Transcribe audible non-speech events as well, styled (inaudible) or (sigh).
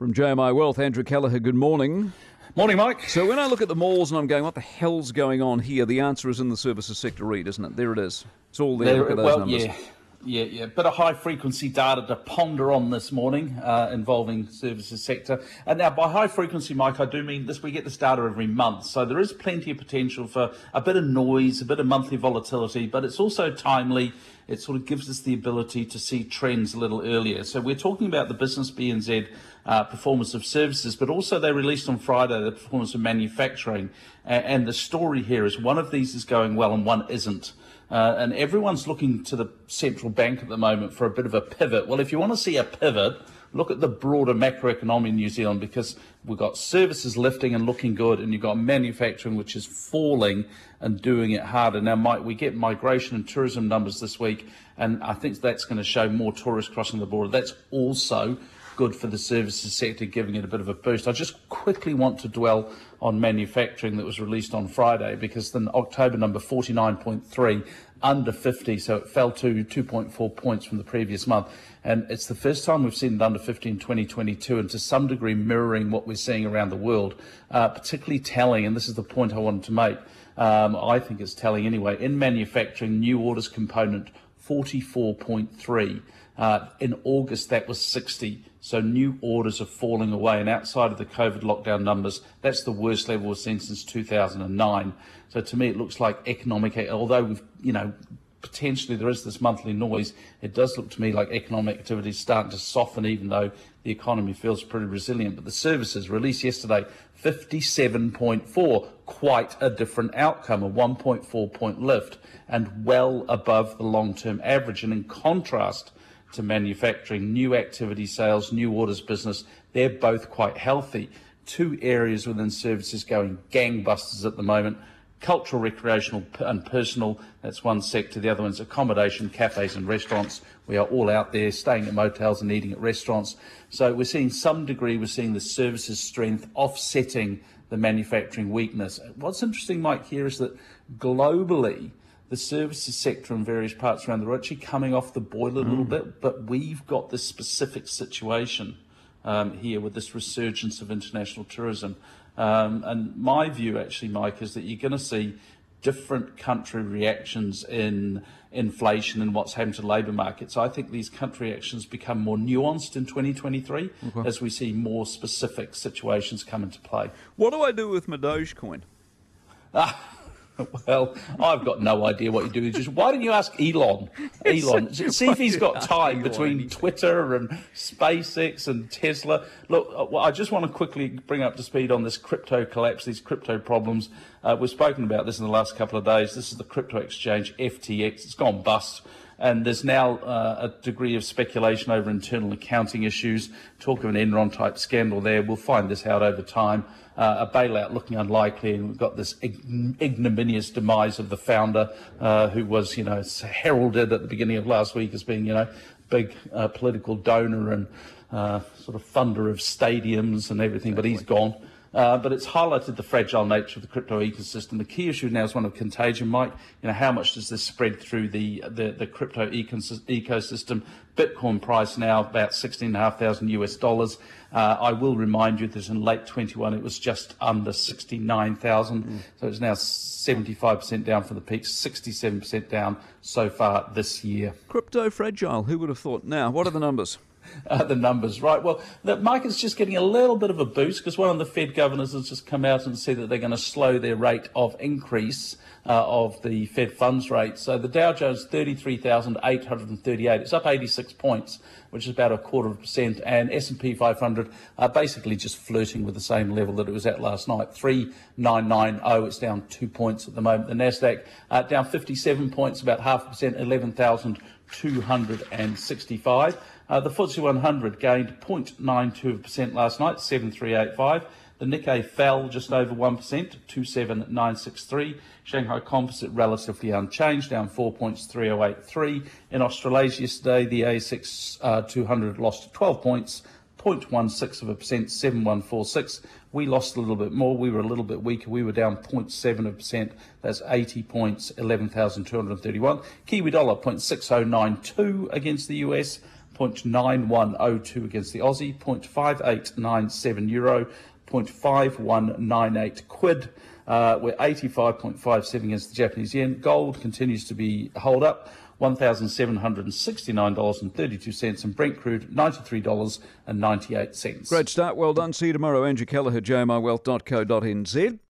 From JMI Wealth, Andrew Kelleher, good morning. Morning, Mike. So when I look at the malls and I'm going, what the hell's going on here? The answer is in the services sector read, isn't it? There it is. It's all there. there look at those well, numbers. yeah. Yeah, yeah, bit of high frequency data to ponder on this morning uh, involving services sector. And now, by high frequency, Mike, I do mean this. We get this data every month, so there is plenty of potential for a bit of noise, a bit of monthly volatility, but it's also timely. It sort of gives us the ability to see trends a little earlier. So we're talking about the business BNZ uh, performance of services, but also they released on Friday the performance of manufacturing. and the story here is one of these is going well and one isn't. Uh, and everyone's looking to the central bank at the moment for a bit of a pivot. Well, if you want to see a pivot, look at the broader macroeconomy in New Zealand because we've got services lifting and looking good, and you've got manufacturing which is falling and doing it harder. Now, Mike, we get migration and tourism numbers this week, and I think that's going to show more tourists crossing the border. That's also good for the services sector, giving it a bit of a boost. I just quickly want to dwell on manufacturing that was released on Friday because the October number 49.3 under 50, so it fell to 2.4 points from the previous month. And it's the first time we've seen it under 50 in 2022, and to some degree mirroring what we're seeing around the world. Uh, particularly telling, and this is the point I wanted to make, um, I think it's telling anyway, in manufacturing, new orders component 44.3. Uh, in August, that was 60. So new orders are falling away. And outside of the COVID lockdown numbers, that's the worst level we've seen since 2009. So to me, it looks like economic, although we've, you know, potentially there is this monthly noise, it does look to me like economic activity is starting to soften, even though the economy feels pretty resilient. But the services released yesterday, 57.4, quite a different outcome, a 1.4 point lift, and well above the long term average. And in contrast, to manufacturing, new activity sales, new orders business, they're both quite healthy. Two areas within services going gangbusters at the moment. Cultural, recreational, and personal, that's one sector. The other one's accommodation, cafes, and restaurants. We are all out there staying at motels and eating at restaurants. So we're seeing some degree, we're seeing the services strength offsetting the manufacturing weakness. What's interesting, Mike, here is that globally, the services sector in various parts around the world actually coming off the boil a little mm. bit, but we've got this specific situation um, here with this resurgence of international tourism. Um, and my view, actually, Mike, is that you're going to see different country reactions in inflation and what's happened to labour markets. I think these country actions become more nuanced in 2023 okay. as we see more specific situations come into play. What do I do with my Dogecoin? (laughs) (laughs) Well, I've got no idea what you do. Just why don't you ask Elon? (laughs) Elon, see if he's got (laughs) time between Twitter and SpaceX and Tesla. Look, uh, I just want to quickly bring up to speed on this crypto collapse, these crypto problems. Uh, we've spoken about this in the last couple of days. This is the crypto exchange FTX. It's gone bust. And there's now uh, a degree of speculation over internal accounting issues, talk of an Enron type scandal there. We'll find this out over time. Uh, a bailout looking unlikely, and we've got this ignominious demise of the founder, uh, who was, you know, heralded at the beginning of last week as being, you know, big uh, political donor and uh, sort of funder of stadiums and everything, but he's gone. Uh, but it's highlighted the fragile nature of the crypto ecosystem. The key issue now is one of contagion, Mike. You know, how much does this spread through the, the, the crypto ecosystem? Bitcoin price now about 16,500 US dollars. Uh, I will remind you that in late 21 it was just under 69,000. Mm. So it's now 75% down from the peak, 67% down so far this year. Crypto fragile, who would have thought? Now, what are the numbers? (laughs) uh, the numbers, right? Well, the market's just getting a little bit of a boost because one of the Fed governors has just come out and said that they're going to slow their rate of increase uh, of the Fed funds rate. So the Dow Jones 33,838. It's up 86 points, which is about a quarter of a percent, and S&P 500 are basically just flirting with the same level that it was at last night, 3990. It's down two points at the moment. The Nasdaq uh, down 57 points, about half a percent, 11,265. Uh, the FTSE 100 gained 0.92% last night, 7385. The Nikkei fell just over 1%, 27963. Shanghai Composite relatively unchanged, down 4 points, 3083. In Australasia yesterday, the ASX uh, 200 lost 12 points, 0.16 of a percent, 7146. We lost a little bit more. We were a little bit weaker. We were down 0.7 of a percent. That's 80 points, 11,231. Kiwi dollar 0.6092 against the US. 0.9102 against the Aussie, 0.5897 euro, 0.5198 quid. Uh, we're 85.57 against the Japanese yen. Gold continues to be hold up. $1,769.32 and Brent crude $93.98. Great start. Well done. See you tomorrow. Andrew Kelleher, jmiwealth.co.nz.